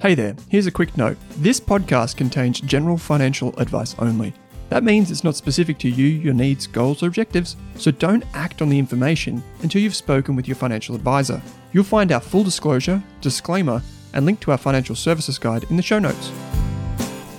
Hey there, here's a quick note. This podcast contains general financial advice only. That means it's not specific to you, your needs, goals, or objectives, so don't act on the information until you've spoken with your financial advisor. You'll find our full disclosure, disclaimer, and link to our financial services guide in the show notes.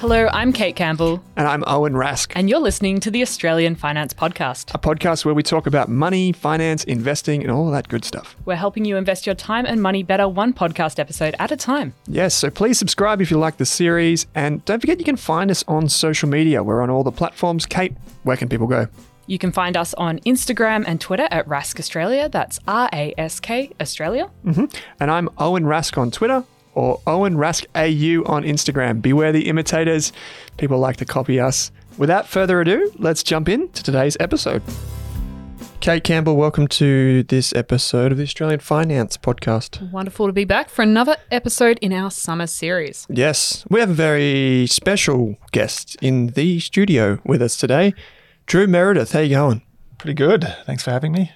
Hello, I'm Kate Campbell, And I'm Owen Rask, and you're listening to the Australian Finance Podcast. a podcast where we talk about money, finance, investing, and all that good stuff. We're helping you invest your time and money better one podcast episode at a time. Yes, so please subscribe if you like the series. And don't forget you can find us on social media. We're on all the platforms. Kate, where can people go? You can find us on Instagram and Twitter at Rask Australia. That's R A S K Australia. Mm-hmm. And I'm Owen Rask on Twitter or Owen Rask AU on Instagram. Beware the imitators. People like to copy us. Without further ado, let's jump into today's episode. Kate Campbell, welcome to this episode of the Australian Finance Podcast. Wonderful to be back for another episode in our summer series. Yes, we have a very special guest in the studio with us today. Drew Meredith, how you going? Pretty good. Thanks for having me.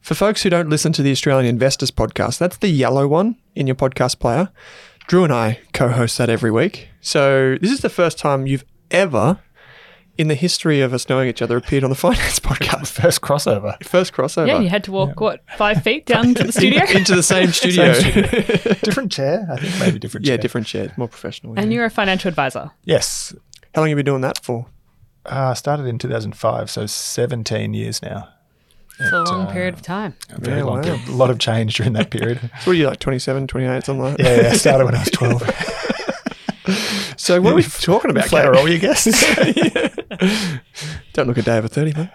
For folks who don't listen to the Australian Investors podcast, that's the yellow one in your podcast player. Drew and I co host that every week. So this is the first time you've ever, in the history of us knowing each other, appeared on the finance podcast. First crossover. First crossover. Yeah, you had to walk, what, five feet down to the studio? Into the same studio. different chair. I think maybe different yeah, chair. different chair, more professional. and you're a financial advisor. Yes. How long have you been doing that for? Uh, started in 2005, so 17 years now. It's a long uh, period of time. A very Yeah, long wow. period. A lot of change during that period. So what are you like, 27, 28, something like that? yeah, yeah, I started when I was 12. So what are we talking about? Flatter Kate? all your guests. Don't look a day over 30, mate.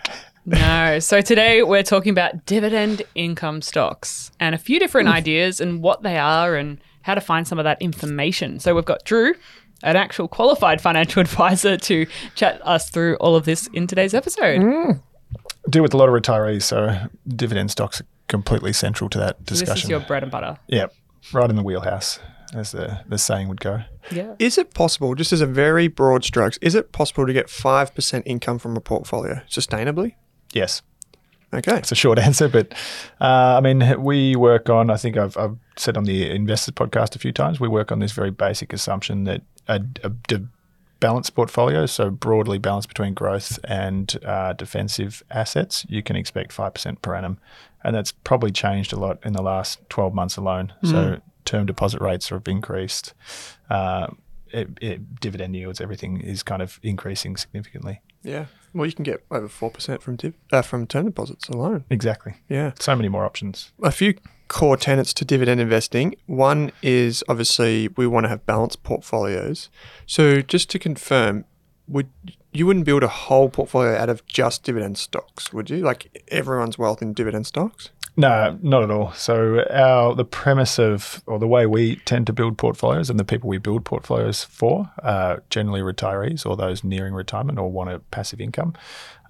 No. So today we're talking about dividend income stocks and a few different ideas and what they are and how to find some of that information. So we've got Drew, an actual qualified financial advisor, to chat us through all of this in today's episode. Deal with a lot of retirees, so dividend stocks are completely central to that This discussion. is your bread and butter. yeah, right in the wheelhouse, as the, the saying would go. Yeah. Is it possible, just as a very broad strokes, is it possible to get 5% income from a portfolio sustainably? Yes. Okay. It's a short answer, but uh, I mean, we work on. I think I've, I've said on the Investors podcast a few times. We work on this very basic assumption that a, a de- balanced portfolio, so broadly balanced between growth and uh, defensive assets, you can expect five percent per annum, and that's probably changed a lot in the last twelve months alone. So term deposit rates have increased. Uh, it, it, dividend yields, everything is kind of increasing significantly. Yeah. Well, you can get over 4% from div- uh, from term deposits alone. Exactly. Yeah. So many more options. A few core tenets to dividend investing. One is obviously we want to have balanced portfolios. So just to confirm, would you wouldn't build a whole portfolio out of just dividend stocks, would you? Like everyone's wealth in dividend stocks? No, not at all. So our the premise of or the way we tend to build portfolios and the people we build portfolios for are generally retirees or those nearing retirement or want a passive income.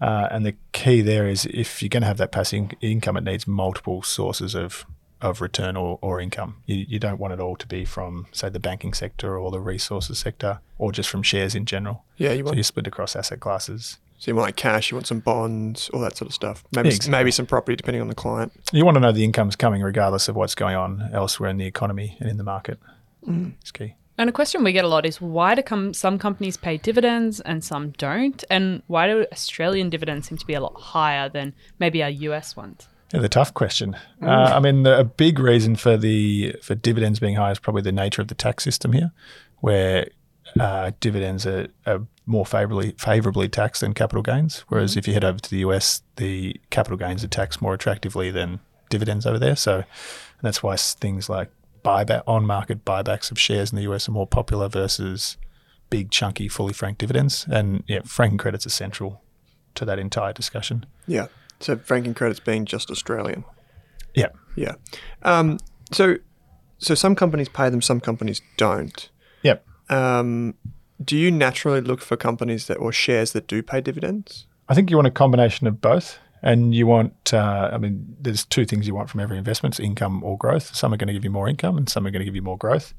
Uh, and the key there is if you're going to have that passive income, it needs multiple sources of of return or, or income. You, you don't want it all to be from, say, the banking sector or the resources sector or just from shares in general. Yeah, you So want you split across asset classes. so you want like cash, you want some bonds, all that sort of stuff. Maybe exactly. maybe some property depending on the client. You want to know the income's coming regardless of what's going on elsewhere in the economy and in the market. Mm. It's key. And a question we get a lot is why do com- some companies pay dividends and some don't? And why do Australian dividends seem to be a lot higher than maybe our US ones? Yeah, the tough question. Uh, I mean, the, a big reason for the for dividends being high is probably the nature of the tax system here, where uh, dividends are, are more favorably favorably taxed than capital gains. Whereas if you head over to the US, the capital gains are taxed more attractively than dividends over there. So that's why things like buyback on market buybacks of shares in the US are more popular versus big chunky fully franked dividends. And yeah, franking credits are central to that entire discussion. Yeah. So franking credits being just Australian. Yeah. Yeah. Um, so so some companies pay them, some companies don't. Yep. Um, do you naturally look for companies that or shares that do pay dividends? I think you want a combination of both. And you want, uh, I mean, there's two things you want from every investment income or growth. Some are going to give you more income and some are going to give you more growth.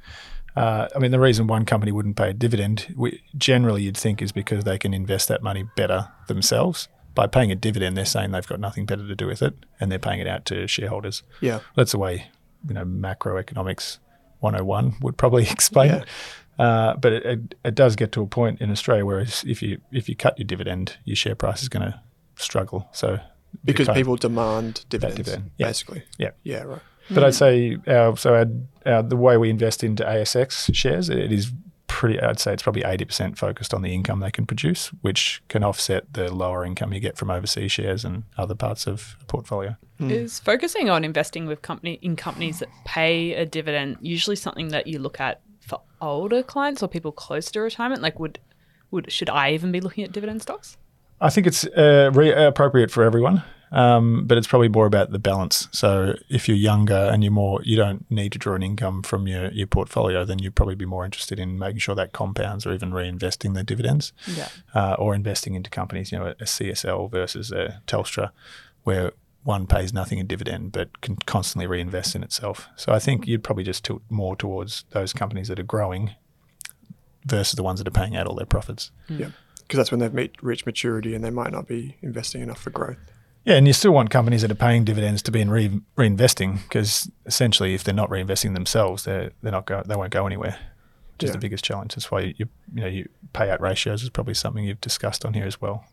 Uh, I mean, the reason one company wouldn't pay a dividend, we, generally you'd think, is because they can invest that money better themselves. By paying a dividend, they're saying they've got nothing better to do with it and they're paying it out to shareholders. Yeah. That's the way, you know, macroeconomics 101 would probably explain Yeah. it. Uh, but it, it, it does get to a point in Australia where if you if you cut your dividend, your share price is going to struggle. So Because people demand dividends, dividend, yeah. basically. Yeah. Yeah, right. But I'd say our, so our, our, the way we invest into ASX shares, it is pretty. I'd say it's probably eighty percent focused on the income they can produce, which can offset the lower income you get from overseas shares and other parts of a portfolio. Is focusing on investing with company in companies that pay a dividend usually something that you look at for older clients or people close to retirement? Like, would would should I even be looking at dividend stocks? I think it's uh, re- appropriate for everyone, um, but it's probably more about the balance. So if you're younger and you're more, you don't need to draw an income from your, your portfolio, then you'd probably be more interested in making sure that compounds or even reinvesting the dividends Yeah. uh, or investing into companies, you know, a, a CSL versus a Telstra, where one pays nothing in dividend but can constantly reinvest in itself. So I think you'd probably just tilt more towards those companies that are growing versus the ones that are paying out all their profits. Yeah. Because that's when they've meet, reached maturity and they might not be investing enough for growth. Yeah, and you still want companies that are paying dividends to be in re- reinvesting because essentially, if they're not reinvesting themselves, they're they're not go they won't go anywhere. Which is the biggest challenge. That's why you, you you know you payout ratios is probably something you've discussed on here as well.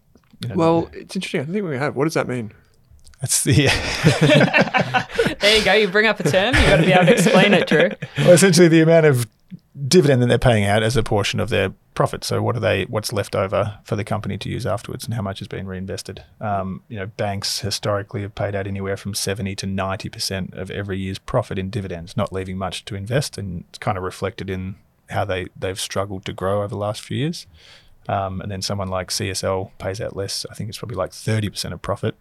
You know, Well, it's interesting. I think we have. What does that mean? that's the There you go. You bring up a term, You've got to be able to explain it, Drew. well, essentially the amount of dividend that they're paying out as a portion of their profit. So what are they? What's left over for the company to use afterwards, and how much has been reinvested? Um, you know, banks historically have paid out anywhere from seventy to ninety percent of every year's profit in dividends, not leaving much to invest, and it's kind of reflected in how they they've struggled to grow over the last few years. Um, and then someone like CSL pays out less. I think it's probably like thirty percent of profit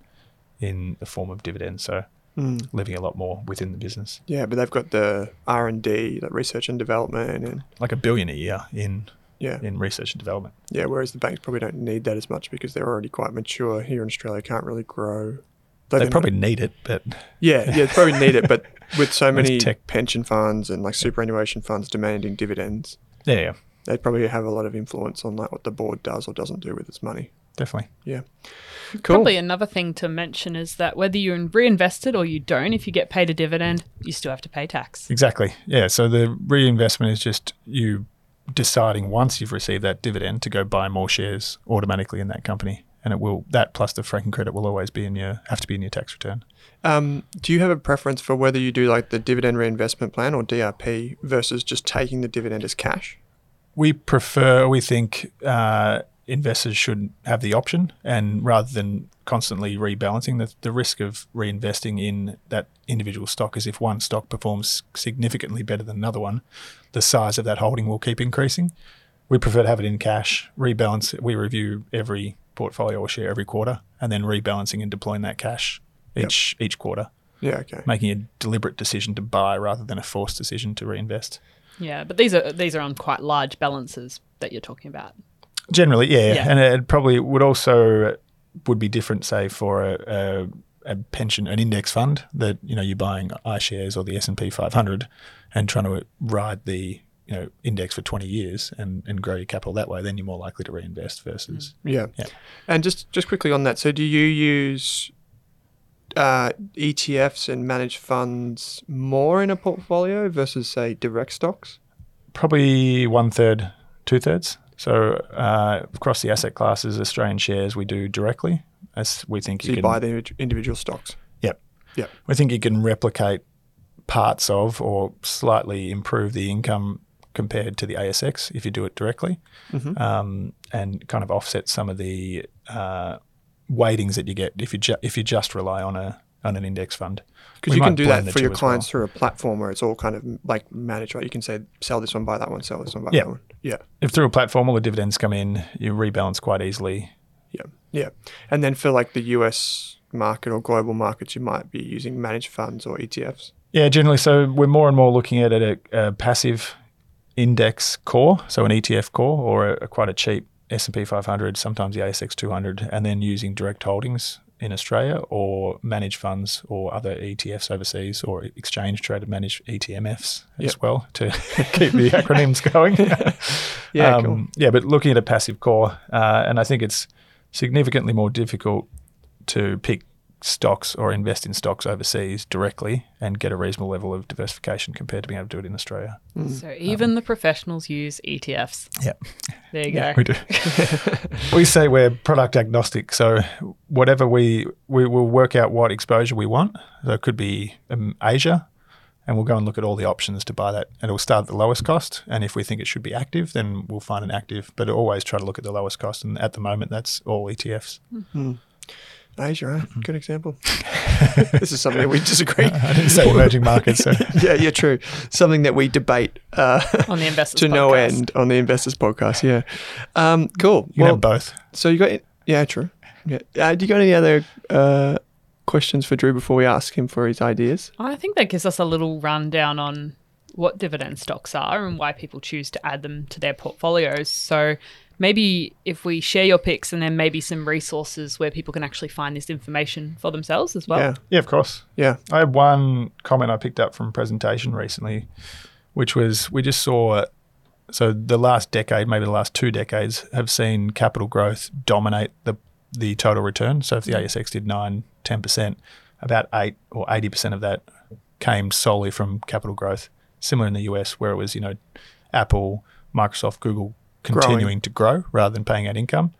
in the form of dividends. So Mm. leaving a lot more within the business. Yeah, but they've got the R and D, like research and development, and like a billion a year in yeah, in research and development. yeah. Whereas the banks probably don't need that as much because they're already quite mature here in Australia. Can't really grow. They probably not- need it, but yeah, yeah. They probably need it, but with so many tech- pension funds and like superannuation funds demanding dividends, yeah, yeah, they probably have a lot of influence on like what the board does or doesn't do with its money. Definitely. Yeah, cool. Probably another thing to mention is that whether you reinvest it or you don't, if you get paid a dividend, you still have to pay tax. Exactly. Yeah. So the reinvestment is just you deciding once you've received that dividend to go buy more shares automatically in that company, and it will that plus the franking credit will always be in your have to be in your tax return. Um, do you have a preference for whether you do like the dividend reinvestment plan or DRP versus just taking the dividend as cash? We prefer. We think. Uh, Investors should have the option, and rather than constantly rebalancing, the, the risk of reinvesting in that individual stock is if one stock performs significantly better than another one, the size of that holding will keep increasing. We prefer to have it in cash, rebalance it. We review every portfolio or share every quarter, and then rebalancing and deploying that cash each each quarter, Yeah, okay. making a deliberate decision to buy rather than a forced decision to reinvest. Yeah, but these are these are on quite large balances that you're talking about. Generally, yeah, Yeah. and it probably would also would be different, say, for a, a a pension, an index fund that you know you're buying iShares or the S and P 500 and trying to ride the you know index for 20 years and, and grow your capital that way, then you're more likely to reinvest versus Yeah. Yeah. And just just quickly on that, so do you use uh, ETFs and managed funds more in a portfolio versus say direct stocks? probably one third, two thirds. So uh, across the asset classes, Australian shares we do directly, as we think So you you can buy the individual stocks. Yep. Yep. We think you can replicate parts of or slightly improve the income compared to the ASX if you do it directly, Mhm. um, and kind of offset some of the uh, weightings that you get if you ju- if you just rely on a on an index fund. Because you can do that for your clients well. through a platform where it's all kind of like managed, right? You can say sell this one, buy that one, sell this one, buy Yeah. that one. Yeah. If through a platform, all the dividends come in, you rebalance quite easily. Yeah. Yeah. And then for like the US market or global markets, you might be using managed funds or ETFs. Yeah, generally. So we're more and more looking at it a, a passive index core, so an ETF core, or a, a quite a cheap S and P 500, sometimes the ASX 200, and then using direct holdings in Australia or managed funds or other ETFs overseas or exchange traded managed ETMFs Yep. as well to keep the acronyms going. Yeah, Um, cool. Yeah, but looking at a passive core, uh, and I think it's significantly more difficult to pick stocks or invest in stocks overseas directly and get a reasonable level of diversification compared to being able to do it in Australia. Hmm. So even um, the professionals use ETFs. Yeah. There you go. We do. we say we're product agnostic, so whatever we we will work out what exposure we want. So it could be um, Asia, and we'll go and look at all the options to buy that, and it'll start at the lowest cost. And if we think it should be active, then we'll find an active. But always try to look at the lowest cost, and at the moment, that's all ETFs. Hmm. Asia, huh? Mm-hmm. good example. this is something that we disagree. I didn't say emerging markets. So. yeah, yeah, true. Something that we debate uh, On the Investors to no Podcast. end on the Investors Podcast. Yeah. Um, cool. You well, have both. so you got yeah, true. Yeah. Uh, do you got any other uh, questions for Drew before we ask him for his ideas? I think that gives us a little rundown on what dividend stocks are and why people choose to add them to their portfolios. So maybe if we share your picks and then maybe some resources where people can actually find this information for themselves as well. yeah. Yeah, of course. Yeah. I have one comment I picked up from a presentation recently, which was we just saw. So the last decade, maybe the last two decades, have seen capital growth dominate the the total return. So if the mm. ASX did 9, 10%, about 8 or 80% of that came solely from capital growth. Similar in the US, where it was, you know, Apple, Microsoft, Google continuing to grow rather than paying out income.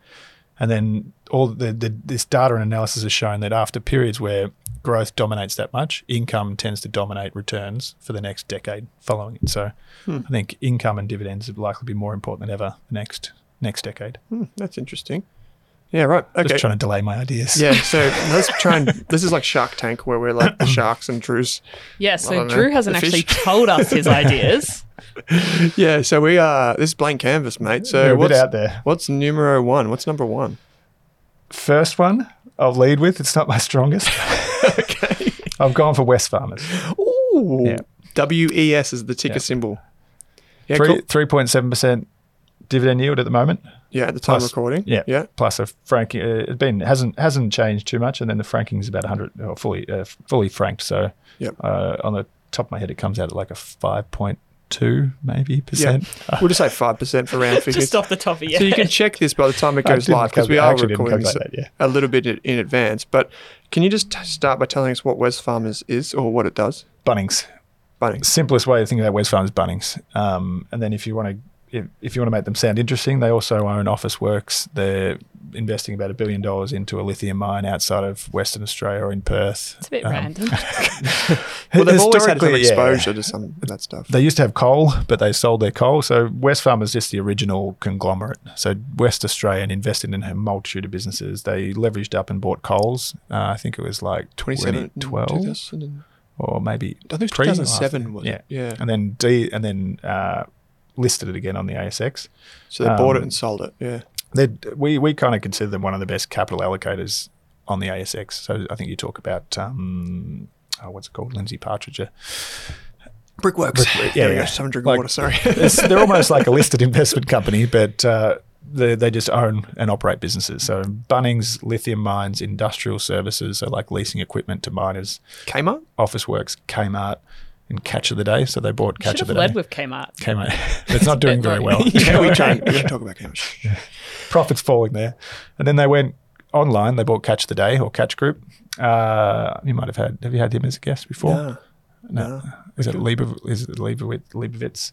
And then all the, the this data and analysis has shown that after periods where growth dominates that much, income tends to dominate returns for the next decade following it. So I think income and dividends are likely be more important than ever the next next decade. Hmm, that's interesting. Yeah. Right. Okay. Just trying to delay my ideas. yeah. So let's try and this is like Shark Tank where we're like the sharks and Drew's. Yeah, so don't know, Drew hasn't actually told us his ideas. Yeah. So we are this is blank canvas, mate. So We're a bit what's out there. what's numero one? What's number one? First one I'll lead with. It's not my strongest. okay. I've gone for Wesfarmers. Ooh. Yeah. WES is the ticker Yeah. symbol. Yeah. Three three point seven percent dividend yield at the moment. Yeah. At the time Plus- recording. Yeah. Yeah. Plus a franking. Uh, it's been hasn't hasn't changed too much, and then the franking is about hundred or fully uh, fully franked. So Yep. uh, on the top of my head, it comes out at like a five point two maybe percent. We'll just say five percent for round figures. Just off the top of your So you can check this by the time it goes live because we are recording this that, yeah. a little bit in, in advance. But can you just t- start by telling us what Wesfarmers is or what it does? Bunnings. Bunnings. Simplest way to think about West Farm is Bunnings. Um, and then if you want to if, if you want to make them sound interesting, they also own Officeworks. They're investing about a billion dollars into a lithium mine outside of Western Australia or in Perth. It's a bit Um, random. Well, they've always had some historically, yeah. exposure to some of that stuff. They used to have coal, but they sold their coal. So West Farm is just the original conglomerate. So West Australian invested in a multitude of businesses. They leveraged up and bought Coles. Uh, I think it was like 27, 2012 or maybe I think it was pre- 2007 was yeah. it? Yeah. and then D and then uh, listed it again on the ASX. So they bought it um, and sold it. Yeah. We we kind of consider them one of the best capital allocators on the ASX. So I think you talk about um, oh, what's it called, Lindsay Partridge. uh, Brickworks. Brick- yeah, yeah, yeah. yeah. Someone drink Like- water. Sorry. They're almost like a listed investment company, but uh, they, they just own and operate businesses. So Bunnings, lithium mines, industrial services, so like leasing equipment to miners, Kmart? Officeworks, Kmart, and Catch of the Day. So they bought Catch of have the led Day. with Kmart. Kmart. it's not doing very well. yeah, we don't, we don't talk about Kmart. Profits falling there. And then they went online. They bought Catch of the Day or Catch Group. Uh, you might have had. Have you had him as a guest before? No. No. Is it Lieber? Is it Leibovich? Leibovich?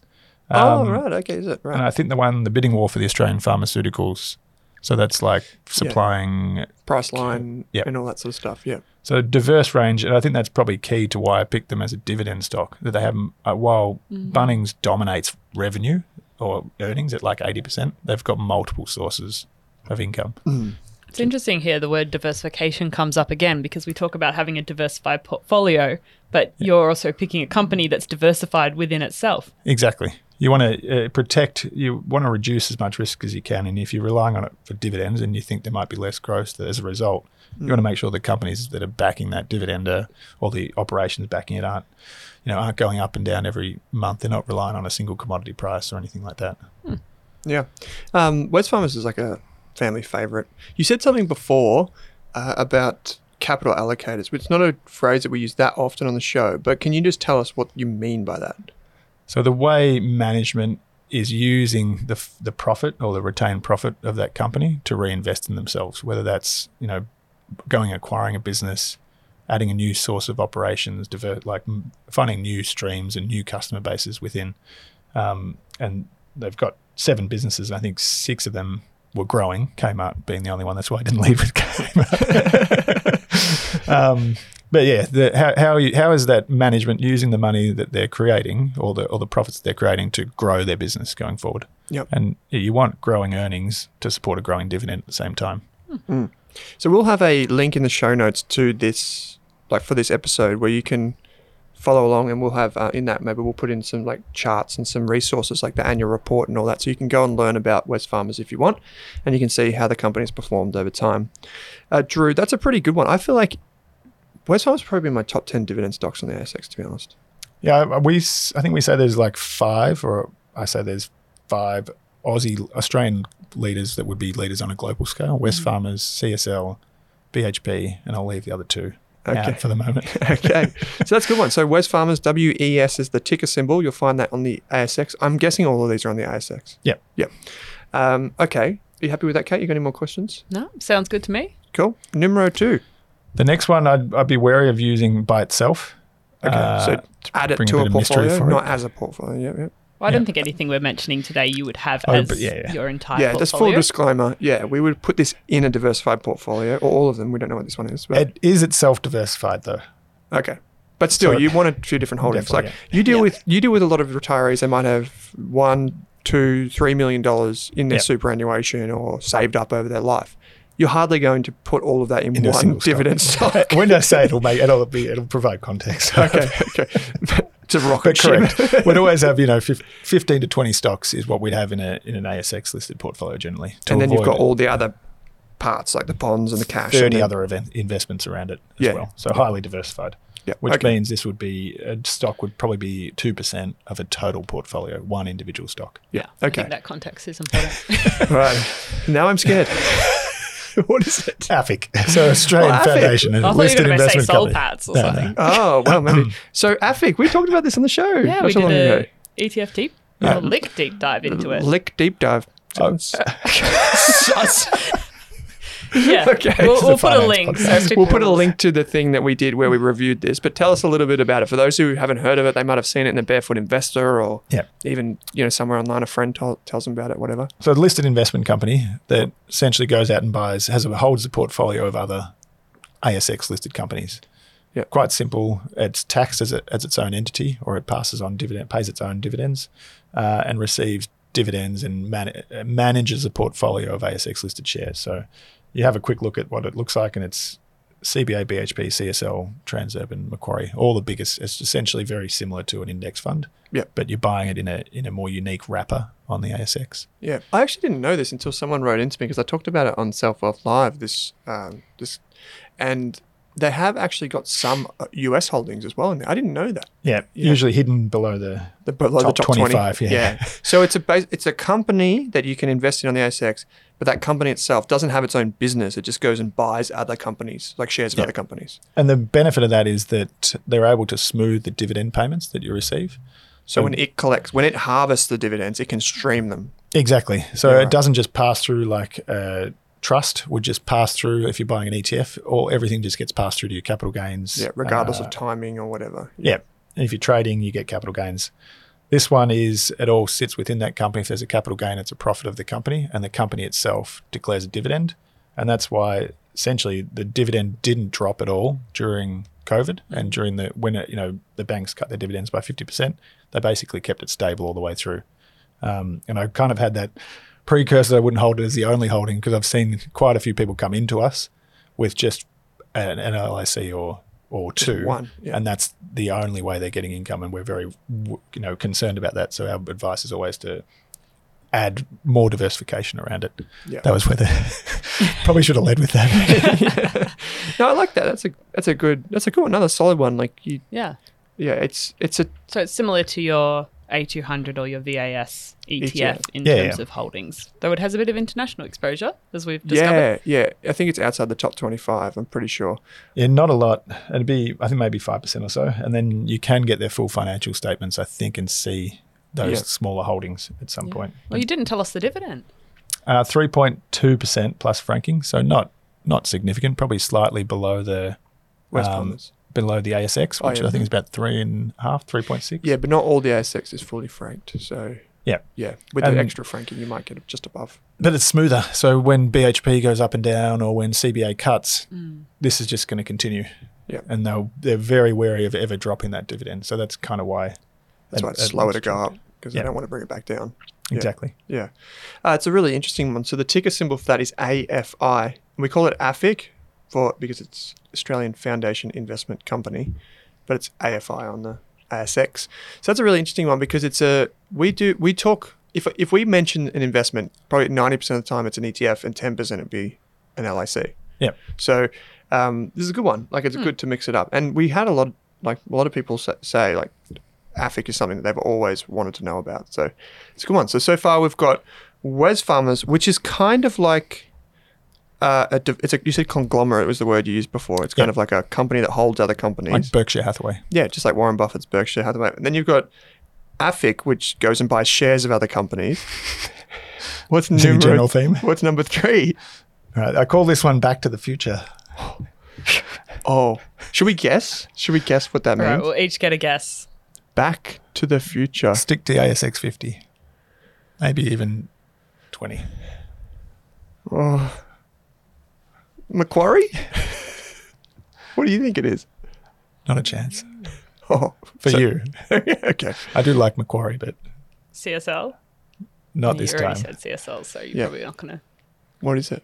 Oh, Um, right. Okay, is it? Right. And I think the one, the bidding war for the Australian pharmaceuticals. So that's like supplying. Priceline Yep. and all that sort of stuff. Yeah. So diverse range, and I think that's probably key to why I picked them as a dividend stock. That they have, uh, while Bunnings dominates revenue or earnings at like eighty percent, they've got multiple sources of income. It's interesting here the word diversification comes up again because we talk about having a diversified portfolio, but you're also picking a company that's diversified within itself. Exactly. You want to uh, protect, you want to reduce as much risk as you can. And if you're relying on it for dividends and you think there might be less growth as a result, you want to make sure the companies that are backing that dividend or the operations backing it aren't, you know, aren't going up and down every month. They're not relying on a single commodity price or anything like that. Yeah. Um, Wesfarmers is like a family favorite. You said something before uh, about capital allocators, which is not a phrase that we use that often on the show, but can you just tell us what you mean by that? So the way management is using the the profit or the retained profit of that company to reinvest in themselves, whether that's you know going acquiring a business, adding a new source of operations, divert like finding new streams and new customer bases within, um, and they've got seven businesses. I think six of them were growing. Kmart being the only one. That's why I didn't leave with Kmart. um, but yeah, the, how how, you, how is that management using the money that they're creating or the or the profits they're creating to grow their business going forward? Yep. And you want growing earnings to support a growing dividend at the same time. So we'll have a link in the show notes to this, like for this episode, where you can follow along, and we'll have uh, in that maybe we'll put in some like charts and some resources like the annual report and all that, so you can go and learn about Wesfarmers if you want, and you can see how the company's performed over time. Uh, Drew, that's a pretty good one. I feel like Wesfarmers probably in my top ten dividend stocks on the ASX, to be honest. Yeah, we s- I think we say there's like five, or I say there's five Aussie Australian leaders that would be leaders on a global scale: Wesfarmers, CSL, BHP, and I'll leave the other two Okay. out for the moment. okay, so that's a good one. So Wesfarmers, WES is the ticker symbol. You'll find that on the ASX. I'm guessing all of these are on the ASX. Yep. Yep. Um, okay. Are you happy with that, Kate? You got any more questions? No, sounds good to me. Cool. Numero two. The next one I'd, I'd be wary of using by itself. Okay. Uh, so add it bring a to a portfolio, for it. not as a portfolio. Yep, yep. Well, I Yeah. don't think anything we're mentioning today you would have Oh, as yeah, yeah. your entire Yeah, just full disclaimer. Yeah, we would put this in a diversified portfolio, or all of them. We don't know what this one is. But, It is itself diversified though. okay. But still, So- you want a few different holdings. Like Definitely, you deal Yeah. with you deal with a lot of retirees. They might have one, two, three million dollars in their Yeah. superannuation or saved up over their life. You're hardly going to put all of that in Into a one single stock. dividend stock. when I say it'll make it'll be it'll provide context. okay, okay. it's a rocket But ship. correct. we'd always have, you know, fif- 15 to 20 stocks is what we'd have in a in an ASX listed portfolio generally. and then you've avoid got all the other parts like the bonds and the cash. 30 and then- other event, investments around it as Yeah. well. So highly diversified. Yeah, Which okay. means this would be a stock would probably be 2% of a total portfolio, one individual stock. Yeah. I Okay. think that context is important. right. Now I'm scared. what is it? AFIC. So Australian Oh, Foundation, I a thought you were listed going say investment soul company. pats or No, no. something. Oh well, maybe. Um, so AFIC, we talked about this on the show. Yeah, not we so did long a ago. ETF deep, Yeah. a lick deep dive into it. Lick deep dive. Oh. Sus. yeah, Okay. we'll, we'll put a link. So We'll put a link to the thing that we did where we reviewed this, but tell us a little bit about it. For those who haven't heard of it, they might have seen it in the Barefoot Investor or Yeah. even you know somewhere online. A friend tell, tells them about it. Whatever. So a listed investment company that essentially goes out and buys has a, holds a portfolio of other ASX listed companies. Yeah. Quite simple. It's taxed as, a, as its own entity, or it passes on dividend, pays its own dividends, uh, and receives dividends and man- uh, manages a portfolio of ASX listed shares. So you have a quick look at what it looks like, and it's CBA, BHP, CSL, Transurban, Macquarie, all the biggest. It's essentially very similar to an index fund. Yeah. But you're buying it in a in a more unique wrapper on the ASX. Yeah, I actually didn't know this until someone wrote into me because I talked about it on Self Wealth Live. This, um, this, and they have actually got some uh, US holdings as well in there. I didn't know that. Yeah, usually hidden below the. The, below Top the top 25, 20. yeah. so it's a base, it's a company that you can invest in on the ASX, but that company itself doesn't have its own business. It just goes and buys other companies, like shares of Yeah. other companies. And the benefit of that is that they're able to smooth the dividend payments that you receive. So when it collects, when it harvests the dividends, it can stream them. Exactly. So Yeah, it right. doesn't just pass through like a trust would just pass through if you're buying an ETF, or everything just gets passed through to your capital gains. Yeah, regardless uh, of timing or whatever. Yeah. And if you're trading, you get capital gains. This one is it all sits within that company. If there's a capital gain, it's a profit of the company, and the company itself declares a dividend. And that's why essentially the dividend didn't drop at all during COVID and during the when it, you know the banks cut their dividends by fifty percent. They basically kept it stable all the way through. Um, and I kind of had that precursor. I wouldn't hold it as the only holding because I've seen quite a few people come into us with just an, an LIC or or two, one, yeah. and that's the only way they're getting income. And we're very you know concerned about that. So our advice is always to add more diversification around it. Yeah. That was where the probably should have led with that. No, I like that. That's a that's a good that's a good one. Another solid one. Like you, Yeah. yeah, it's it's a So it's similar to your A200 or your VAS ETF, ETF. in Yeah, terms yeah. of holdings, though it has a bit of international exposure, as we've discovered. yeah yeah. I think it's outside the top twenty five. I'm pretty sure. yeah, not a lot. It'd be I think maybe five percent or so, and then you can get their full financial statements. I think and see those Yeah. smaller holdings at some point. Well, you didn't tell us the dividend. Uh, Three point two percent plus franking, so not not significant. Probably slightly below the West um, Palmers. Below the ASX, Oh, which yeah. I think is about three and a half, three point six. Yeah, but not all the ASX is fully franked. So yeah. yeah, with And- the extra franking, you might get it just above. But it's smoother. So when BHP goes up and down, or when CBA cuts, this is just going to continue. Yeah. and they'll they're very wary of ever dropping that dividend. So that's kind of why. That's it- why it's slower to go up because Yeah. they don't want to bring it back down. Exactly. Yeah. Uh, it's a really interesting one. So the ticker symbol for that is AFI. And we call it AFIC for because it's Australian Foundation Investment Company, but it's AFI on the ASX. So that's a really interesting one because it's a we do we talk if if we mention an investment, probably ninety percent of the time it's an ETF and ten percent it'd be an LIC. Yep. So um, this is a good one. Like it's good to mix it up. And we had a lot, like a lot of people say, like AFIC is something that they've always wanted to know about. So it's a good one. So so far we've got Wesfarmers, which is kind of like. Uh, a, it's a, you said conglomerate was the word you used before. It's kind Yep. of like a company that holds other companies. Like Berkshire Hathaway. Yeah, just like Warren Buffett's Berkshire Hathaway. And then you've got AFIC, which goes and buys shares of other companies. What's Is it number? general theme? What's number three? All right, I call this one Back to the Future. Oh, should we guess? Should we guess what that All right, means? we'll each get a guess. Back to the Future. Stick to ASX 50. Maybe even 20. Oh. Macquarie? what do you think it is? Not a chance. Oh, For so- you. okay. I do like Macquarie, but CSL? not you this already time. said CSL, so you're Yeah. probably not going to. What is it?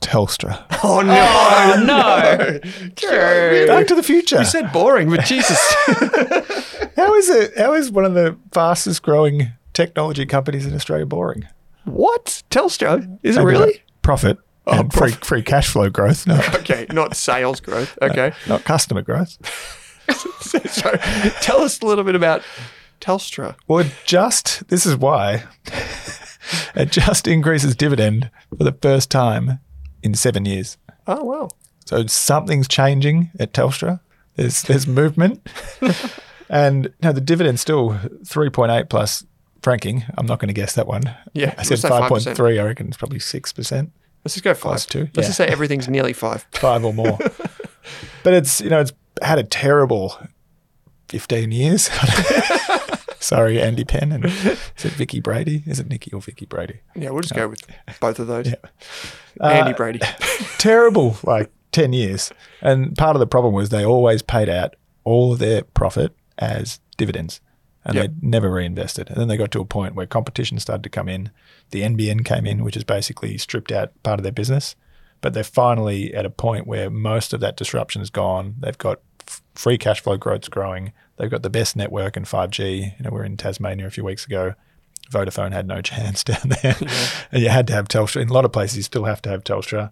Telstra. Oh no! Oh, no. True. Back to the Future. You said boring, but Jesus. How is it? How is one of the fastest growing technology companies in Australia boring? what? Telstra? Is it Maybe really? Profit Oh, and free, free cash flow growth, no, Okay, not sales growth. Okay. not customer growth. so, tell us a little bit about Telstra. Well, just this is why it just increases dividend for the first time in seven years. Oh wow. So something's changing at Telstra. There's there's movement, and no, the dividend's still three point eight plus franking. I'm not going to guess that one. Yeah, I said five point 5%. three. I reckon it's probably six percent, Let's just go five. Plus two, Let's yeah. just say everything's nearly five. five or more. but it's you know it's had a terrible fifteen years. Sorry, Andy Penn and is it Vicki Brady? Is it Nikki or Vicki Brady? Yeah, we'll just go with both of those. Yeah. Andy Uh, Brady. terrible like 10 years. And part of the problem was they always paid out all of their profit as dividends and Yep. they never reinvested. And then they got to a point where competition started to come in. The NBN came in, which has basically stripped out part of their business. But they're finally at a point where most of that disruption is gone. They've got f- free cash flow growth's growing. They've got the best network and 5G. You know, we were in Tasmania a few weeks ago. Vodafone had no chance down there. and you had to have Telstra. In a lot of places, you still have to have Telstra.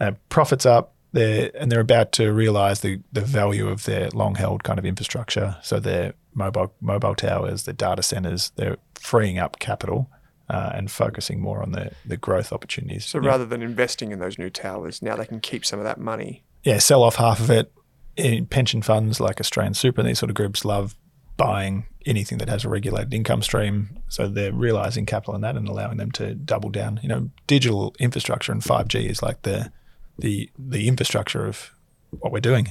Uh, profits up, they're and they're about to realize the the value of their long held kind of infrastructure. So their mobile mobile towers, their data centers, they're freeing up capital uh, and focusing more on the the growth opportunities. So Yeah. rather than investing in those new towers, now they can keep some of that money. yeah, sell off half of it. In pension funds like Australian Super and these sort of groups love buying anything that has a regulated income stream. So they're realizing capital in that and allowing them to double down. You know, digital infrastructure and 5G is like the the the infrastructure of what we're doing.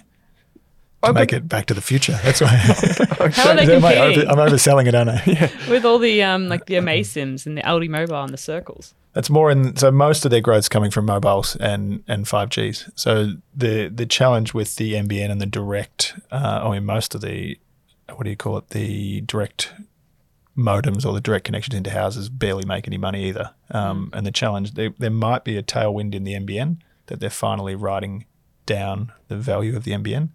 To Oh, make it back to the future. That's why How are they competing I'm overselling it, aren't I? with all the um like the Amaysims and the Aldi Mobile and the Circles? That's more in so most of their growth's coming from mobiles and and five Gs. So the the challenge with the NBN and the direct, uh, I mean most of the what do you call it, the direct modems or the direct connections into houses barely make any money either. Um, And the challenge there there might be a tailwind in the NBN that they're finally writing down the value of the NBN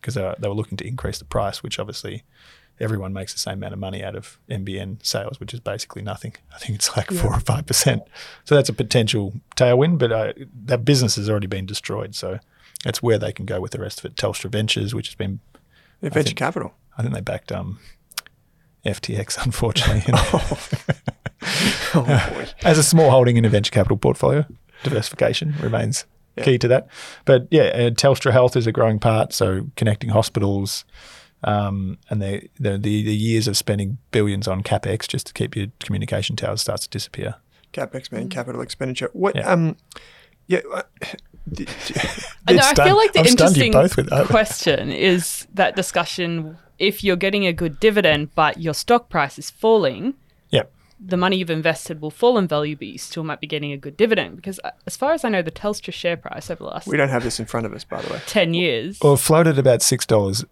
because they, they were looking to increase the price, which obviously everyone makes the same amount of money out of NBN sales, which is basically nothing. I think it's like four or five percent. So that's a potential tailwind, but uh, that business has already been destroyed. So that's where they can go with the rest of it. Telstra Ventures, which has been, Yeah, venture think- capital. I think they backed um, FTX, unfortunately, Oh boy. as a small holding in a venture capital portfolio. Diversification remains key to that. But yeah, uh, Telstra Health is a growing part. So connecting hospitals. Um, and the, the the years of spending billions on capex just to keep your communication towers starts to disappear. Capex man, capital expenditure. What? Yeah. Um. Yeah. uh, d- d- I know, It's I feel like the I've interesting both with question is that discussion if you're getting a good dividend but your stock price is falling, Yep. The money you've invested will fall in value, but you still might be getting a good dividend. Because uh, as far as I know, the Telstra share price over the last we don't have this in front of us, by the way. 10 years, Well, it floated about six dollars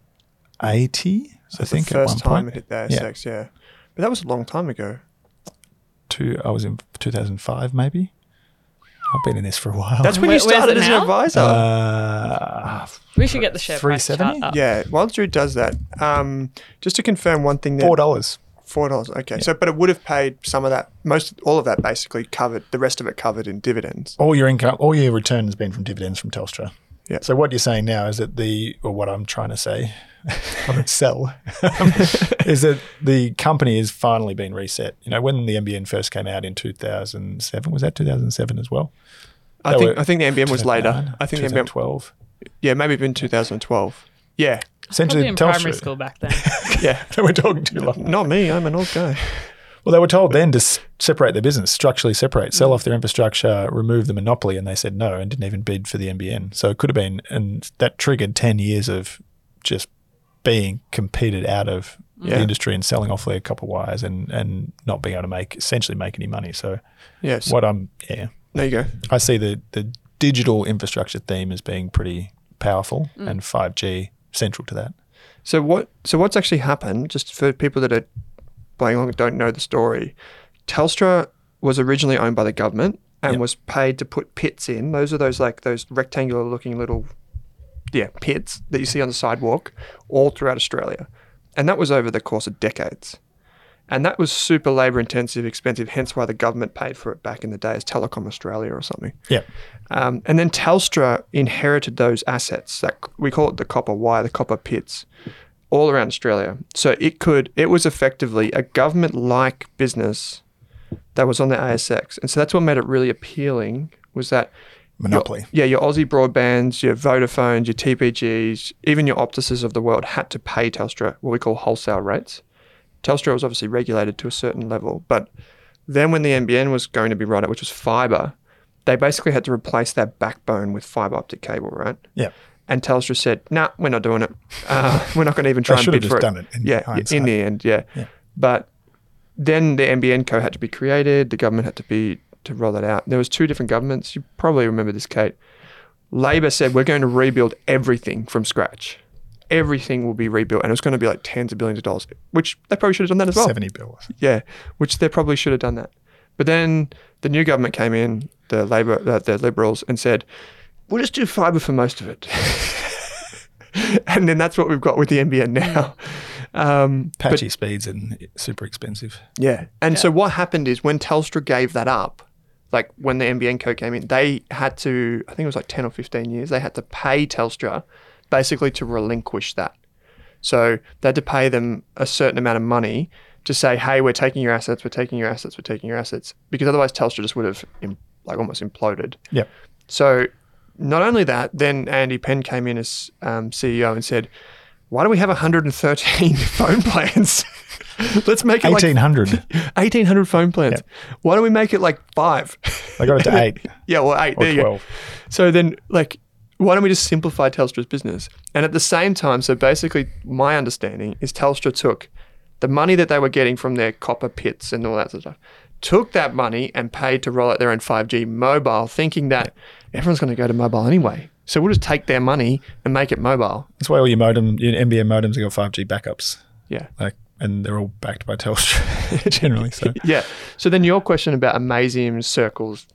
eighty. I think the first at one time point. it hit the Yeah. ASX, yeah. But that was a long time ago. Two, I was in two thousand five, maybe. I've been in this for a while. That's when Where- you started it as an advisor. uh, we should get the share price chart 370? up. yeah, while Drew does that, um, just to confirm one thing there. four dollars. Four dollars. Okay, so but it would have paid some of that, most all of that basically covered. The rest of it covered in dividends. All your income, all your return has been from dividends from Telstra. Yeah. So what you're saying now is that the, or what I'm trying to say, sell, is that the company has finally been reset. You know, when the NBN first came out in 2007, was that 2007 as well? I They think were- I think the NBN was later. I think the NBN, 2012. yeah, maybe been 2012. Yeah, Essentially, Probably in Telstra, primary school back then. yeah. they were talking too long. Not me. I'm an old guy. Well, they were told then to s- separate their business, structurally separate, sell mm. off their infrastructure, remove the monopoly, and they said no and didn't even bid for the NBN. So it could have been, and that triggered 10 years of just being competed out of Yeah. the industry and selling off their copper wires and, and not being able to make, essentially make any money. So Yes. what I'm, yeah, There you go. I see the, the digital infrastructure theme as being pretty powerful mm. and 5G central to that. So what? So what's actually happened? Just for people that are playing along and don't know the story, Telstra was originally owned by the government and Yep. was paid to put pits in. Those are those like those rectangular looking little, yeah, pits that you see on the sidewalk all throughout Australia, and that was over the course of decades. And that was super labor intensive, expensive, hence why the government paid for it back in the day as Telecom Australia or something. Yeah. Um, and then Telstra inherited those assets that we call it the copper wire, the copper pits, all around Australia. So it could, it was effectively a government-like business that was on the ASX, and so that's what made it really appealing. Was that your- Monopoly. yeah, your Aussie broadbands, your Vodafones, your TPGs, even your Optuses of the world had to pay Telstra what we call wholesale rates. Telstra was obviously regulated to a certain level, but then when the NBN was going to be rolled out, which was fiber, they basically had to replace that backbone with fiber optic cable, right? Yeah. And Telstra said, "Nah, we're not doing it. Uh, we're not going to even try and bid for just it." done it in yeah, hindsight. in the end, yeah. Yeah. But then the NBN co had to be created. The government had to be to roll that out. There was two different governments. You probably remember this, Kate. Labor said we're going to rebuild everything from scratch. Everything will be rebuilt, and it's going to be like tens of billions of dollars, which they probably should have done that as well. 70 bills. Yeah, which they probably should have done that. But then the new government came in, the Labor, uh, the Liberals, and said, "We'll just do fibre for most of it." and then that's what we've got with the NBN now. Um, but- Patchy speeds and super expensive. yeah. And so what happened is when Telstra gave that up, like when the NBN Co came in, they had to, I think it was like 10 or 15 years, they had to pay Telstra basically to relinquish that. So they had to pay them a certain amount of money to say, hey, we're taking your assets, we're taking your assets, we're taking your assets, because otherwise Telstra just would have im- like almost imploded. Yeah. So not only that, then Andy Penn came in as um, CEO and said, why do we have 113 phone plans? Let's make it like 1800. 1800 phone plans. Why don't we make it like five? I got it to eight yeah, well, eight. or There you go. 12. So then, like, why don't we just simplify Telstra's business? And at the same time, so basically, my understanding is Telstra took the money that they were getting from their copper pits and all that sort of stuff, took that money and paid to roll out their own 5G mobile, thinking that everyone's going to go to mobile anyway. So we'll just take their money and make it mobile. That's why all your modem, your NBN modems have got 5G backups. Yeah. Like, and they're all backed by Telstra generally. So Yeah. So then your question about Amaysim circles.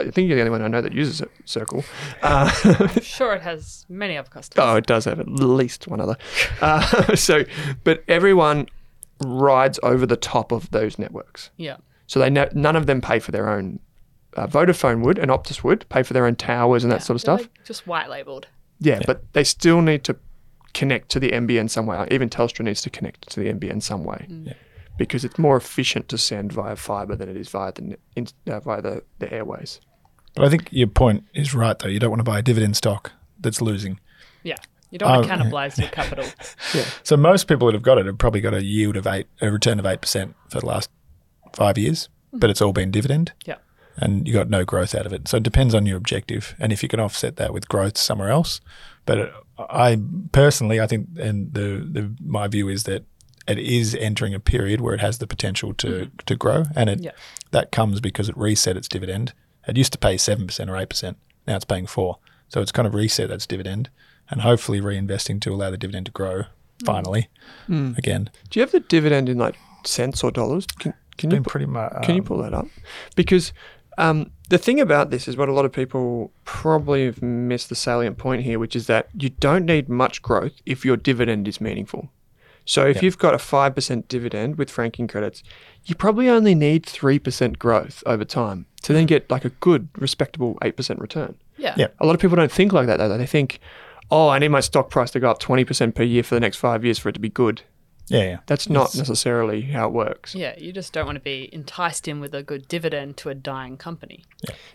I think you're the only one I know that uses it, Circle. Uh, I'm sure it has many other customers. Oh, it does have at least one other. Uh, so, but everyone rides over the top of those networks. Yeah. So they ne- none of them pay for their own. Uh, Vodafone would and Optus would pay for their own towers and that sort of they're, stuff. like, just white labeled. yeah, but they still need to connect to the NBN some way. Even Telstra needs to connect to the NBN some way. Yeah. Because it's more efficient to send via fiber than it is via the in, uh, via the, the airways. But I think your point is right, though. You don't want to buy a dividend stock that's losing. Yeah. You don't want to cannibalize your capital. yeah. So most people that have got it have probably got a yield of eight, a return of eight percent for the last five years, but it's all been dividend, Yeah. and you got no growth out of it. So it depends on your objective, and if you can offset that with growth somewhere else. But uh, I personally, I think, and the, the my view is that it is entering a period where it has the potential to mm-hmm. to grow, and it Yeah. that comes because it reset its dividend. It used to pay seven percent or eight percent. Now it's paying four. So it's kind of reset its dividend and hopefully reinvesting to allow the dividend to grow mm. finally mm. again. Do you have the dividend in like cents or dollars? Can, can you pu- pretty much. Can you um, pull that up? Because um, the thing about this is what a lot of people probably have missed the salient point here, which is that you don't need much growth if your dividend is meaningful. So if Yep. you've got a 5% dividend with franking credits, you probably only need 3% growth over time to then mm. get like a good, respectable 8% return. Yeah. Yeah. A lot of people don't think like that though. They think, oh, I need my stock price to go up 20% per year for the next five years for it to be good. Yeah, yeah. That's not It's- necessarily how it works. Yeah, you just don't want to be enticed in with a good dividend to a dying company.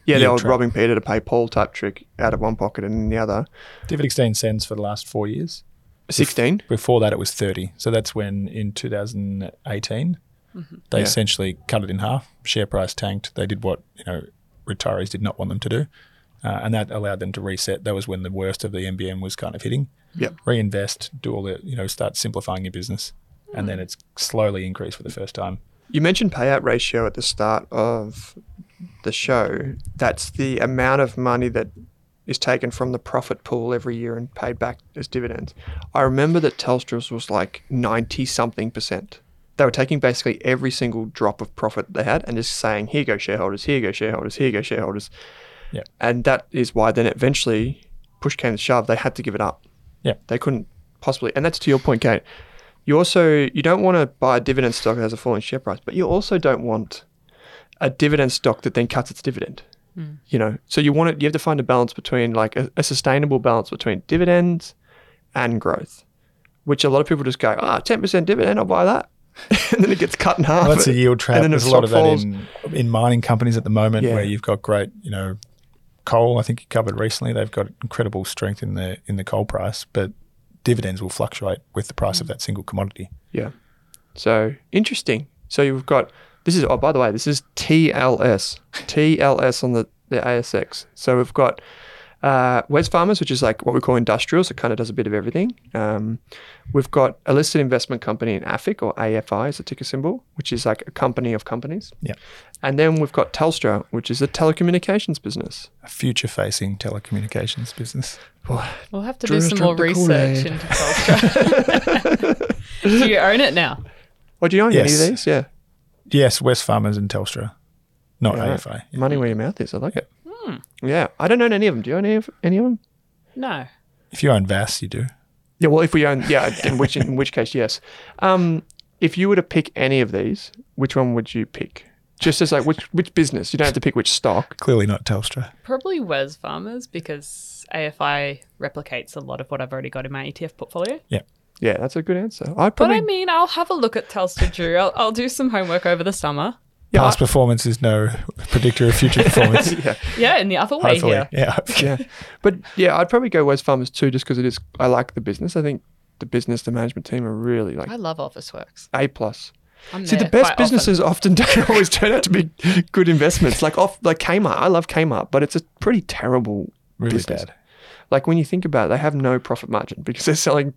Yeah, the Yield old trap. robbing Peter to pay Paul type trick out of one pocket and in the other. Dividend 16 cents for the last four years. 16. Before that, it was 30. So that's when in 2018, they Yeah. essentially cut it in half. Share price tanked. They did what, you know, retirees did not want them to do. Uh, and that allowed them to reset. That was when the worst of the NBN was kind of hitting. Yep. Reinvest, do all the, you know, start simplifying your business. And then it's slowly increased for the first time. You mentioned payout ratio at the start of the show. That's the amount of money that is taken from the profit pool every year and paid back as dividends. I remember that Telstra's was like 90 something percent. They were taking basically every single drop of profit they had and just saying, here go shareholders, here go shareholders, here go shareholders. Yeah. And that is why then eventually, push came to shove, they had to give it up. Yeah. They couldn't possibly, and that's to your point, Kate. You also you don't want to buy a dividend stock that has a falling share price, but you also don't want a dividend stock that then cuts its dividend. You know, so you want it. You have to find a balance between like a, a sustainable balance between dividends and growth, which a lot of people just go, ah, ten percent dividend, I'll buy that, and then it gets cut in half. Well, that's a yield trap. And then There's a lot of stock that falls. in, in mining companies at the moment Yeah. where you've got great, you know, coal. I think you covered recently. They've got incredible strength in the in the coal price, but dividends will fluctuate with the price of that single commodity. Yeah. So interesting. So you've got this is oh by the way this is TLS TLS on the the ASX. So we've got uh, Wesfarmers, which is like what we call industrial, so it kind of does a bit of everything. Um, we've got a listed investment company in AFIC or AFI is a ticker symbol, which is like a company of companies. Yeah. And then we've got Telstra, which is a telecommunications business. A future facing telecommunications business. We'll have to Drew do some more research Kool-Aid. into Telstra. do you own it now? Oh, do you own any of these? Yeah. Yes, Wesfarmers and Telstra, not Yeah, right. AFI. Money where your mouth is. I like it. Yeah. I don't own any of them. Do you own any of, any of them? No. If you own VAS, you do. Yeah, well, if we own, yeah, in which in which case, yes. Um, if you were to pick any of these, which one would you pick? Just as like which which business? You don't have to pick which stock. Clearly not Telstra. Probably Wesfarmers because AFI replicates a lot of what I've already got in my ETF portfolio. Yeah, that's a good answer. I'd But I mean, I'll have a look at Telstra, Drew. I'll, I'll do some homework over the summer. Yeah, Past performance is no predictor of future performance. yeah, Yeah, in the other way Hopefully, here. yeah. yeah. But yeah, I'd probably go Wesfarmers too, just because it is. I like the business. I think the business, the management team are really like I love Officeworks. a plus. I'm See, the there best quite often. businesses often don't always turn out to be good investments. Like off, like Kmart. I love Kmart, but it's a pretty terrible Really business. bad. Like when you think about it, they have no profit margin because they're selling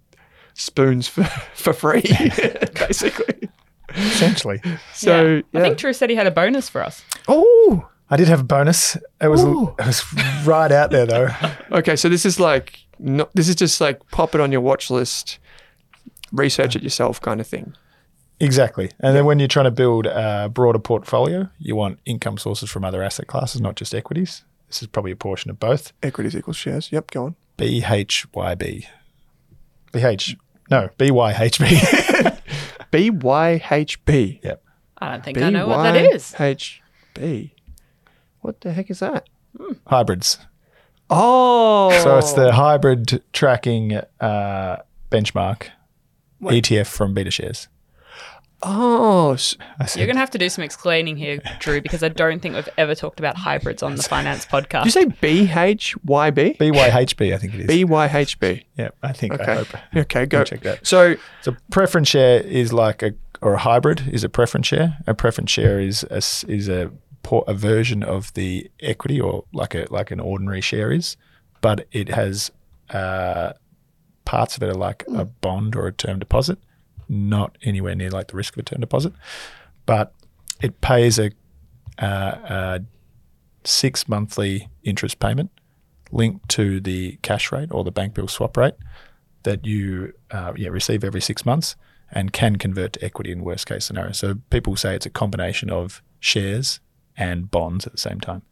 spoons for, for free, basically. Essentially. So Yeah. yeah. I think Drew said he had a bonus for us. oh, I did have a bonus. It was Ooh. it was right out there though. okay. So this is like no, this is just like pop it on your watch list, research it yourself, kind of thing. Exactly. And then when you're trying to build a broader portfolio, you want income sources from other asset classes, not just equities. This is probably a portion of both. Equities equals shares. Yep, go on. BHYB. BH. No, BYHB. BYHB. yep. I don't think I know what that is. HB. What the heck is that? Hybrids. Oh, So it's the hybrid tracking uh, benchmark ETF from BetaShares. Oh. s- I said, You're going to have to do some explaining here, Drew, because I don't think we've ever talked about hybrids on the finance podcast. Did you say B H Y B? B Y H B, I think it is. BYHB. yeah, I think. I Okay. hope. Okay, go. check that. So So preference share is like a or a hybrid is a preference share. A preference share is a, s- is a a version of the equity or like a like an ordinary share is, but it has uh, parts of it are like a bond or a term deposit, not anywhere near like the risk of a term deposit, but it pays a, a six monthly interest payment linked to the cash rate or the bank bill swap rate that you uh, yeah, receive every six months and can convert to equity in worst case scenario. So people say it's a combination of shares and bonds at the same time.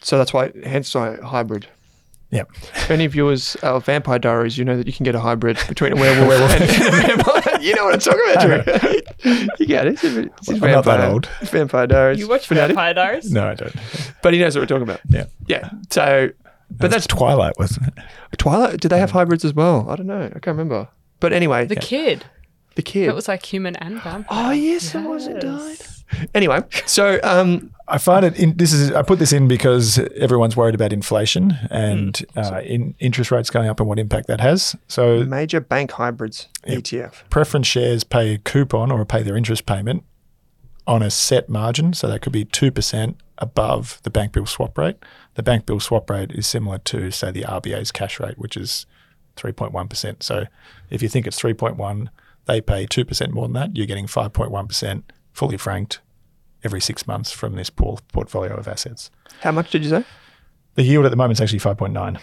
so that's why hence hybrid. Yeah. If any viewers of Vampire Diaries, you know that you can get a hybrid between a werewolf and a vampire. You know what I'm talking about, Drew. you get it. It's, it's I'm not that Vampire- old. it's Vampire Diaries. you watch fanatic. Vampire Diaries? No, I don't. But he knows what we're talking about. Yeah. Yeah. So, but that's Twilight, wasn't it? Twilight. Did they have hybrids as well? I don't know. I can't remember. But anyway, The the, kid. The kid. It was like human and vampire. oh yes, it was. It died. Anyway, so um, I find it. In, this is. I put this in because everyone's worried about inflation and uh, in interest rates going up and what impact that has. So major bank hybrids Yep. ETF. preference shares pay a coupon or pay their interest payment on a set margin. So that could be 2% above the bank bill swap rate. The bank bill swap rate is similar to, say, the RBA's cash rate, which is 3.1%. So if you think it's 3.1, they pay 2% more than that. You're getting 5.1% fully franked every six months from this poor portfolio of assets. How much did you say? The yield at the moment is actually 5.9.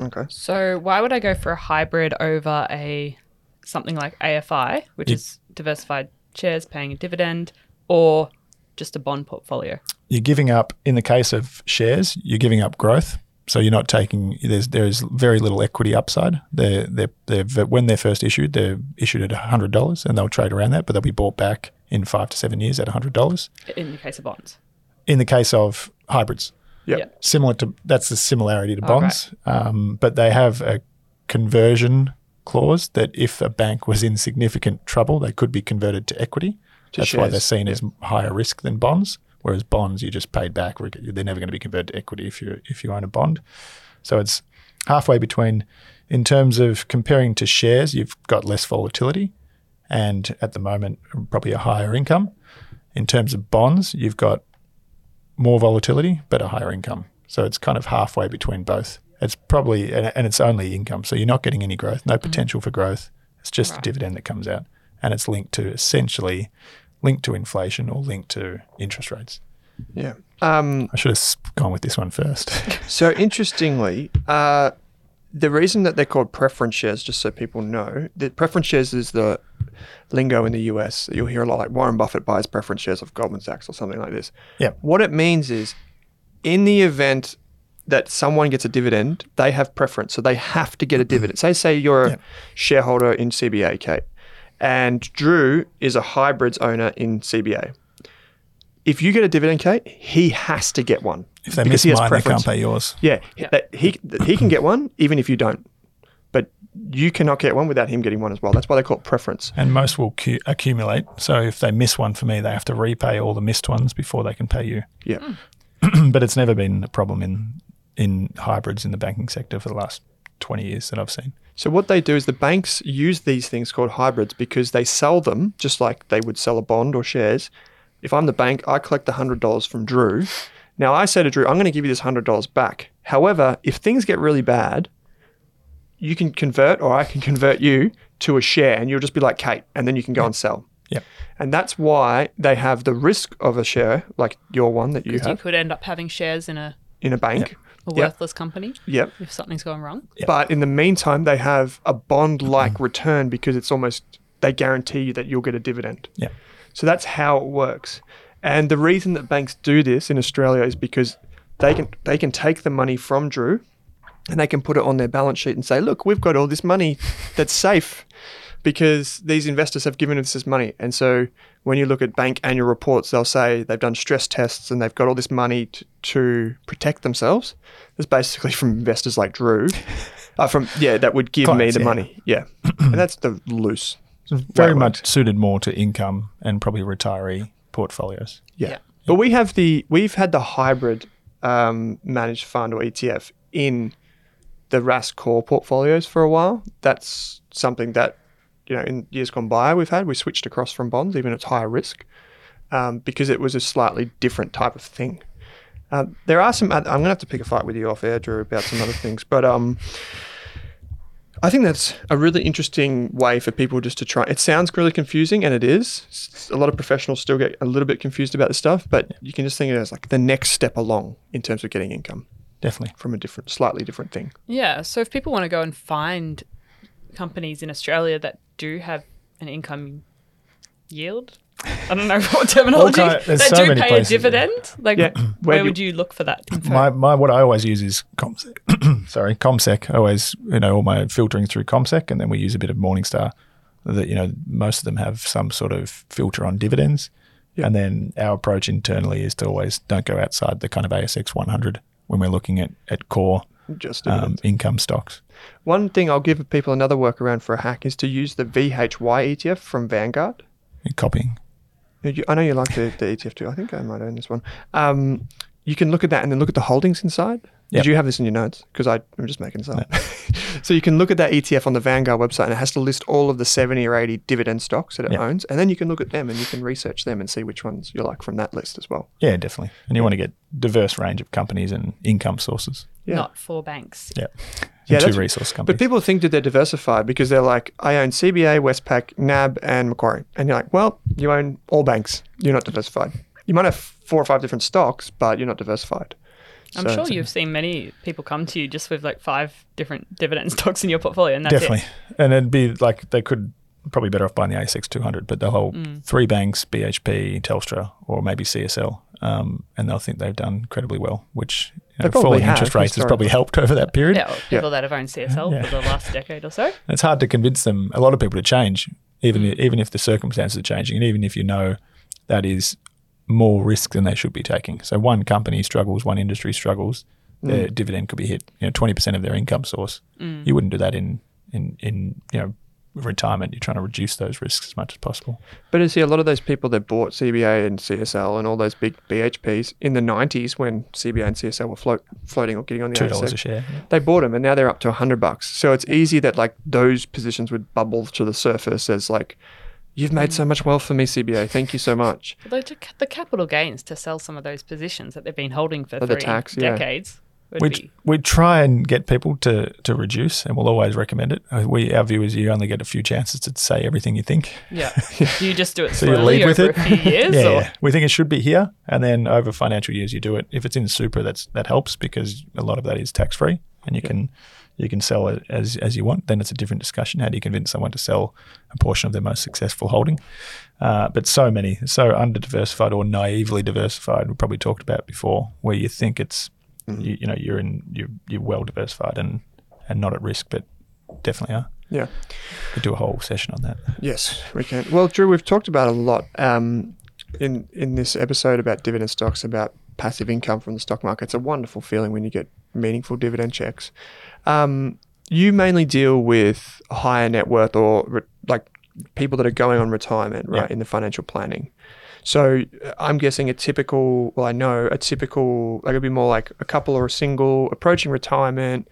Okay. So why would I go for a hybrid over a something like AFI, which You- is diversified shares paying a dividend, or just a bond portfolio? you're giving up in the case of shares you're giving up growth so you're not taking there's there's very little equity upside they're, they're, they're when they're first issued they're issued at $100 and they'll trade around that but they'll be bought back in five to seven years at $100 In the case of bonds. in the case of hybrids. Yep. Yeah. similar to that's the similarity to Oh, bonds. um, but they have a conversion clause that if a bank was in significant trouble they could be converted to equity. To that's why they're seen as higher risk than bonds whereas bonds you just paid back they're never going to be converted to equity if you if you own a bond. So it's halfway between in terms of comparing to shares you've got less volatility and at the moment probably a higher income in terms of bonds you've got more volatility but a higher income. So it's kind of halfway between both. It's probably and, and it's only income, so you're not getting any growth, no potential for growth. It's just a dividend that comes out, and it's linked to essentially linked to inflation or linked to interest rates. Yeah. Um, I should have gone with this one first. so interestingly, uh, the reason that they're called preference shares, just so people know, the preference shares is the lingo in the US. You'll hear a lot like Warren Buffett buys preference shares of Goldman Sachs or something like this. Yeah. What it means is, in the event that someone gets a dividend, they have preference, so they have to get a dividend. Mm-hmm. Say, say you're a Yeah. shareholder in CBA, Kate, and Drew is a hybrids owner in CBA. if you get a dividend, Kate, he has to get one. If they because miss he has mine, they can't pay yours. Yeah, Yeah. he he can get one even if you don't, but you cannot get one without him getting one as well. That's why they call it preference. And most will cu- accumulate. So if they miss one for me, they have to repay all the missed ones before they can pay you. Yeah, hmm. but it's never been a problem in in hybrids in the banking sector for the last 20 years that I've seen. So what they do is the banks use these things called hybrids because they sell them just like they would sell a bond or shares. If I'm the bank, I collect the hundred dollars from Drew. Now I say to Drew, I'm going to give you this hundred dollars back. However, if things get really bad, you can convert, or I can convert you to a share, and you'll just be like Kate, and then you can go and sell. Yep. And that's why they have the risk of a share, like your one that you Because you could end up having shares in a, in a bank. a Yep. worthless company Yep. if something's going wrong. But in the meantime, they have a bond like mm-hmm. return because it's almost, they guarantee you that you'll get a dividend. Yeah. So that's how it works. And the reason that banks do this in Australia is because they can they can take the money from Drew and they can put it on their balance sheet and say, look, we've got all this money that's safe because these investors have given us this money. And so when you look at bank annual reports, they'll say they've done stress tests and they've got all this money to, to protect themselves. It's basically from investors like Drew, uh, from yeah, that would give me the yeah. money. Yeah, and that's the loose. Very it much works. suited more to income and probably retiree portfolios. Yeah. Yeah. But we have the we've had the hybrid um, managed fund or ETF in the Rask core portfolios for a while. That's something that you know in years gone by we've had. We switched across from bonds, even at higher risk, um, because it was a slightly different type of thing. Um, there are some. I'm gonna have to pick a fight with you off air, Drew, about some other things, but um. I think that's a really interesting way for people just to try. It sounds really confusing, and it is. A lot of professionals still get a little bit confused about this stuff, but you can just think of it as like the next step along in terms of getting income Definitely. from a different, slightly different thing. Yeah. So if people want to go and find companies in Australia that do have an income yield, I don't know what terminology, kind- there's that so do many pay places, a dividend, like Yeah. where Where do would you look for that info? My, my what I always use is CommSec. Sorry, CommSec. I always you know all my filtering through CommSec, and then we use a bit of Morningstar. That you know most of them have some sort of filter on dividends, and then our approach internally is to always don't go outside the kind of ASX 100 when we're looking at at core Just um, income stocks. One thing I'll give people another workaround for a hack is to use the VHY ETF from Vanguard. Copying. I know you like the, the ETF too. I think I might own this one. Um, you can look at that and then look at the holdings inside. Yep. Did you have this in your notes? Because I'm just making this up. so you can look at that ETF on the Vanguard website and it has to list all of the 70 or 80 dividend stocks that it Yep. owns. And then you can look at them and you can research them and see which ones you like from that list as well. Yeah, definitely. And you want to get diverse range of companies and income sources. Yeah. Not for banks. Yeah. Yeah, two resource companies. But people think that they're diversified because they're like, I own CBA, Westpac, NAB, and Macquarie. And you're like, well, you own all banks. You're not diversified. You might have four or five different stocks, but you're not diversified. I'm So- sure you've seen many people come to you just with like five different dividend stocks in your portfolio, and that's Definitely. it. And it'd be like they could probably better off buying the ASX 200, but they'll hold Mm. three banks, BHP, Telstra, or maybe CSL, um, and they'll think they've done incredibly well, which you know, falling have, interest rates has probably helped over that period. Yeah, or people that have owned CSL Yeah. for the last decade or so. It's hard to convince them, a lot of people, to change, even Mm. even if the circumstances are changing, and even if you know that is more risk than they should be taking. So one company struggles, one industry struggles, Mm. their dividend could be hit, you know, twenty percent of their income source. Mm. You wouldn't do that in in in you know retirement. You're trying to reduce those risks as much as possible. But you see, a lot of those people that bought CBA and CSL and all those big BHPs in the 90s when CBA and CSL were float, floating or getting on the Two dollars ASX, a share. they bought them and now they're up to 100 bucks. So it's easy that like those positions would bubble to the surface as like, you've made so much wealth for me, CBA. Thank you so much. Although to, the capital gains to sell some of those positions that they've been holding for the three tax, decades would We, be. we try and get people to, to reduce, and we'll always recommend it. Uh, We our view is you only get a few chances to say everything you think. Yeah. You just do it So you slowly lead with it. years? yeah, yeah. we think it should be here, and then over financial years you do it. If it's in super, that's that helps because a lot of that is tax free, and you can you can sell it as as you want. Then it's a different discussion. How do you convince someone to sell a portion of their most successful holding? Uh, but so many, so under diversified or naively diversified, we probably talked about before, where you think it's you, you know you're in you're you're well diversified and and not at risk, but definitely are. Yeah. We could do a whole session on that. Yes, we can. Well, Drew, we've talked about a lot. Um, in in this episode about dividend stocks, about passive income from the stock market. It's a wonderful feeling when you get meaningful dividend checks. Um, you mainly deal with higher net worth or re- like people that are going on retirement, right, Yeah. in the financial planning. So uh, I'm guessing a typical, well, I know a typical, like it'd be more like a couple or a single approaching retirement,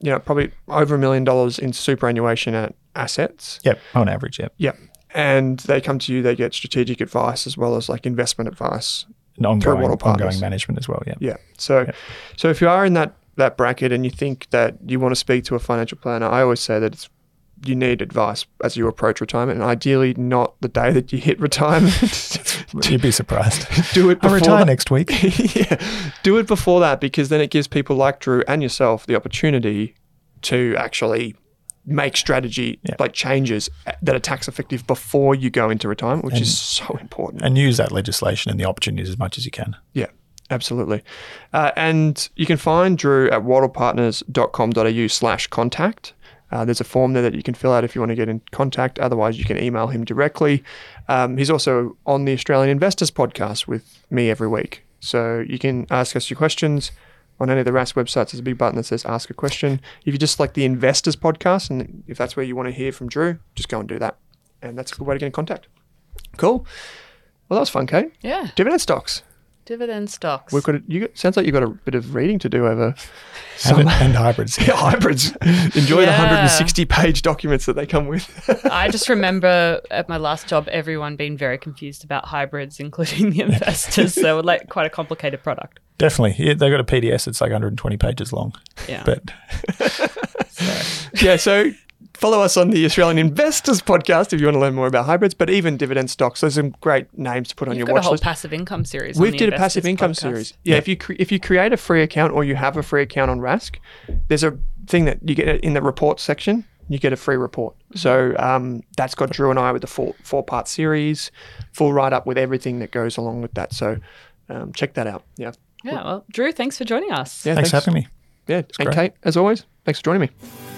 you know, probably over a million dollars in superannuation at assets. Yep, on average, yep. Yep. And they come to you, they get strategic advice as well as like investment advice. And ongoing, ongoing management as well, yeah. Yeah. So, Yeah. so if you are in that that bracket and you think that you want to speak to a financial planner, I always say that it's you need advice as you approach retirement, and ideally not the day that you hit retirement. You'd be surprised. Do it I before retire that. next week. yeah, do it before that because then it gives people like Drew and yourself the opportunity to actually make strategy Yeah. like changes eh, that are tax effective before you go into retirement, which And- is so important. and use that legislation and the opportunities as much as you can. Yeah, absolutely. Uh, and you can find Drew at wattlepartners.com.au slash contact. Uh, there's a form there that you can fill out if you want to get in contact. Otherwise, you can email him directly. Um, he's also on the Australian Investors podcast with me every week. So you can ask us your questions on any of the Rask websites. There's a big button that says ask a question. If you just like the Investors podcast, and if that's where you want to hear from Drew, just go and do that. And that's a good way to get in contact. Cool. Well, that was fun, Kate. Yeah. Dividend stocks. Dividend stocks. We've got a, you got, sounds like you've got a bit of reading to do over And, some and hybrids. yeah, hybrids. Enjoy the 160 page documents that they come with. I just remember at my last job, everyone being very confused about hybrids, including the investors. so, like, quite a complicated product. Definitely. Yeah, they've got a PDS that's like 120 pages long. Yeah. But yeah, so follow us on the Australian Investors podcast if you want to learn more about hybrids, but even dividend stocks. There's some great names to put on You've your got a watch whole list. passive income series. We've did a passive income podcast. series. Yeah, Yeah. if you cre- if you create a free account or you have a free account on Rask, there's a thing that you get in the report section. You get a free report. So um, that's got Drew and I with the four four part series, full write up with everything that goes along with that. So um, check that out. Yeah. Yeah. Well, Drew, thanks for joining us. Yeah. thanks, for having me. Yeah. And great. Kate, as always, thanks for joining me.